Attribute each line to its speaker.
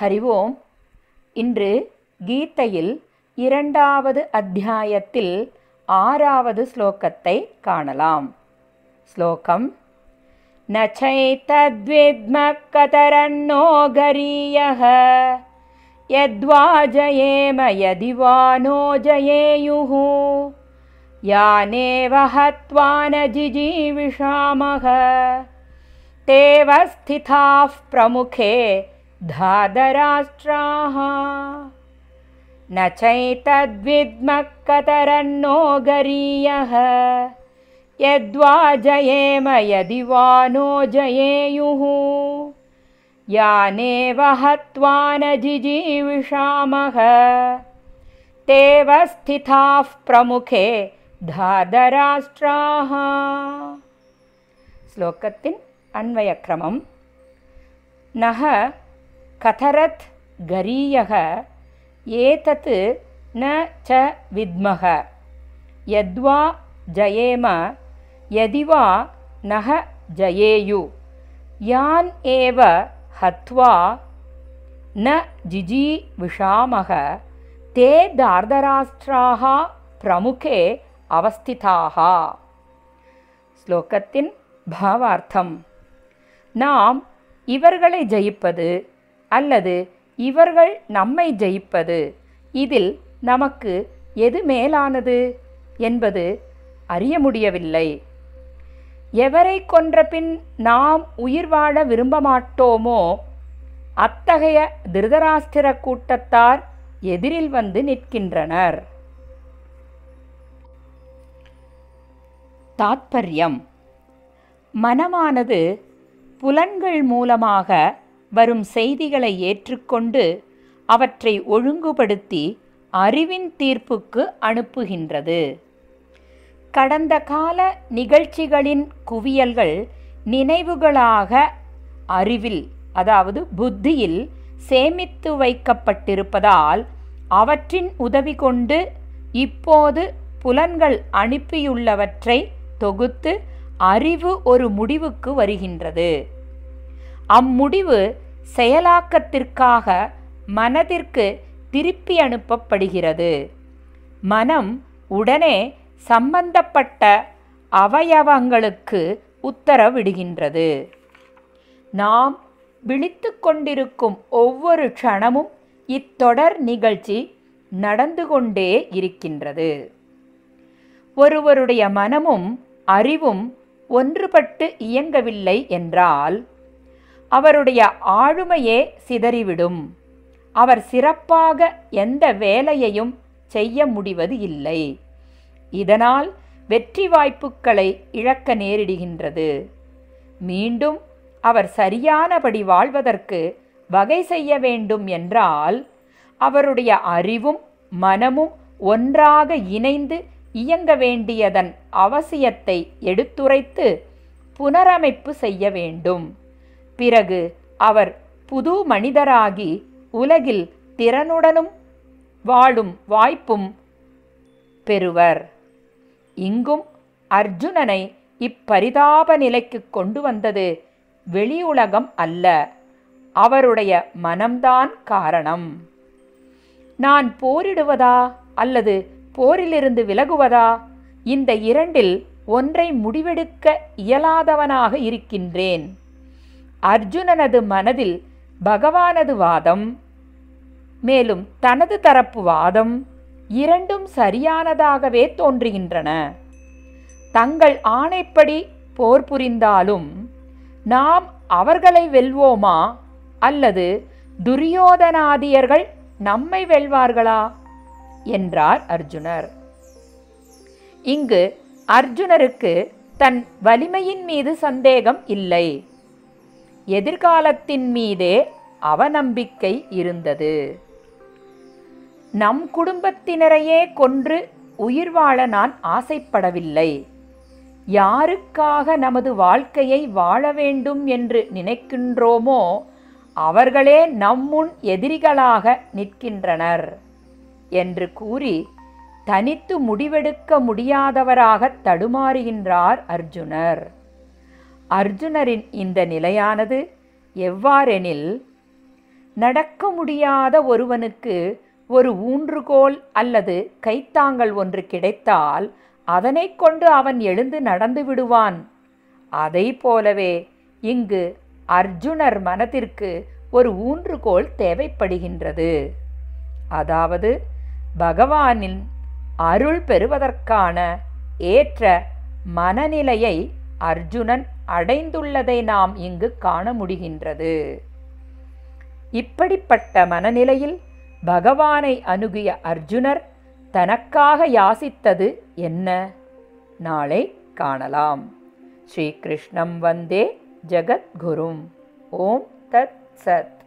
Speaker 1: ஹரி ஓம் இன்று கீதையில் இரண்டாவது அத்தியாயத்தில் ஆறாவது ஸ்லோகத்தை காணலாம் ஸ்லோகம் न चैतद्विद्मः कतरन्नो गरीयः यद्वा जयेम यदि वा नो जयेयुः यानेव हत्वा न जिजीविषामः तेव स्थिताः प्रमुखे धादराष्ट्राः। न चैतद्विद्मः कतरन्नो गरीयः यद्वा जयेम यदि वा नो जयेयुः। याने वहत्वा न जिजीविषामः। ते स्थिताः प्रमुखे धादराष्ट्राः। श्लोकतिन् अन्वयक्रमं नः कथरत् गरीयः एतत् न च विद्मः यद्वा जयेम यदि वा नः जयेयु यान् एव हत्वा न जिजीविषामः ते दार्धराष्ट्राः प्रमुखे அவஸ்திதாக ஸ்லோகத்தின் பாவார்த்தம் நாம் இவர்களை ஜெயிப்பது அல்லது இவர்கள் நம்மை ஜெயிப்பது? இதில் நமக்கு எது மேலானது என்பது அறிய முடியவில்லை. எவரை கொன்றபின் நாம் உயிர் வாழ விரும்ப மாட்டோமோ அத்தகைய திருதராஷ்டிர கூட்டத்தார் எதிரில் வந்து நிற்கின்றனர். தாத்பரியம். மனமானது புலன்கள் மூலமாக வரும் செய்திகளை ஏற்றுக்கொண்டு அவற்றை ஒழுங்குபடுத்தி அறிவின் தீர்ப்புக்கு அனுப்புகின்றது. கடந்த கால நிகழ்ச்சிகளின் குவியல்கள் நினைவுகளாக அறிவில் அதாவது புத்தியில் சேமித்து வைக்கப்பட்டிருப்பதால் அவற்றின் உதவி கொண்டு இப்போது புலன்கள் அனுப்பியுள்ளவற்றை தொகுத்து அறிவு ஒரு முடிவுக்கு வருகின்றது. அம்முடிவு செயலாக்கத்திற்காக மனதிற்கு திருப்பி அனுப்பப்படுகிறது. மனம் உடனே சம்பந்தப்பட்ட அவயவங்களுக்கு உத்தரவிடுகின்றது. நாம் விழித்து கொண்டிருக்கும் ஒவ்வொரு க்ஷணமும் இத்தொடர் நிகழ்ச்சி நடந்து கொண்டே இருக்கின்றது. ஒருவருடைய மனமும் அறிவும் ஒன்றுபட்டு இயங்கவில்லை என்றால் அவருடைய ஆளுமையே சிதறிவிடும். அவர் சிறப்பாக எந்த வேலையையும் செய்ய முடிவது இல்லை. இதனால் வெற்றி வாய்ப்புகளை இழக்க நேரிடுகின்றது. மீண்டும் அவர் சரியானபடி வாழ்வதற்கு வகை செய்ய வேண்டும் என்றால் அவருடைய அறிவும் மனமும் ஒன்றாக இணைந்து இயங்க வேண்டியதன் அவசியத்தை எடுத்துரைத்து புனரமைப்பு செய்ய வேண்டும். பிறகு அவர் புது மனிதராகி உலகில் திறனுடனும் வாழும் வாய்ப்பும் பெறுவர். இங்கும் அர்ஜுனனை இப்பரிதாப நிலைக்கு கொண்டு வந்தது வெளியுலகம் அல்ல அவருடைய மனம்தான் காரணம். நான் போரிடுவதா அல்லது போரிலிருந்து விலகுவதா? இந்த இரண்டில் ஒன்றை முடிவெடுக்க இயலாதவனாக இருக்கின்றேன். அர்ஜுனனது மனதில் பகவானது வாதம் மேலும் தனது தரப்பு வாதம் இரண்டும் சரியானதாகவே தோன்றுகின்றன. தங்கள் ஆணைப்படி போர் புரிந்தாலும் நாம் அவர்களை வெல்வோமா அல்லது துரியோதனாதியர்கள் நம்மை வெல்வார்களா? என்றார் அர்ஜுனர். இங்கு அர்ஜுனருக்கு தன் வலிமையின் மீது சந்தேகம் இல்லை. எதிர்காலத்தின் மீதே அவநம்பிக்கை இருந்தது. நம் குடும்பத்தினரையே கொன்று உயிர் வாழ நான் ஆசைப்படவில்லை. யாருக்காக நமது வாழ்க்கையை வாழ வேண்டும் என்று நினைக்கின்றோமோ அவர்களே நம்முன் எதிரிகளாக நிற்கின்றனர் என்று கூறி தனித்து முடிவெடுக்க முடியாதவராக தடுமாறுகின்றார் அர்ஜுனர். அர்ஜுனரின் இந்த நிலையானது எவ்வாறெனில் நடக்க முடியாத ஒருவனுக்கு ஒரு ஊன்றுகோல் அல்லது கைத்தாங்கல் ஒன்று கிடைத்தால் அதனை கொண்டு அவன் எழுந்து நடந்து விடுவான். அதை போலவே இங்கு அர்ஜுனர் மனதிற்கு ஒரு ஊன்றுகோல் தேவைப்படுகின்றது. அதாவது பகவானின் அருள் பெறுவதற்கான ஏற்ற மனநிலையை அர்ஜுனன் அடைந்துள்ளதை நாம் இங்கு காண முடிகின்றது. இப்படிப்பட்ட மனநிலையில் பகவானை அணுகிய அர்ஜுனர் தனக்காக யாசித்தது என்ன? நாளை காணலாம். ஸ்ரீகிருஷ்ணம் வந்தே ஜகத்குரும். ஓம் தத் சத்.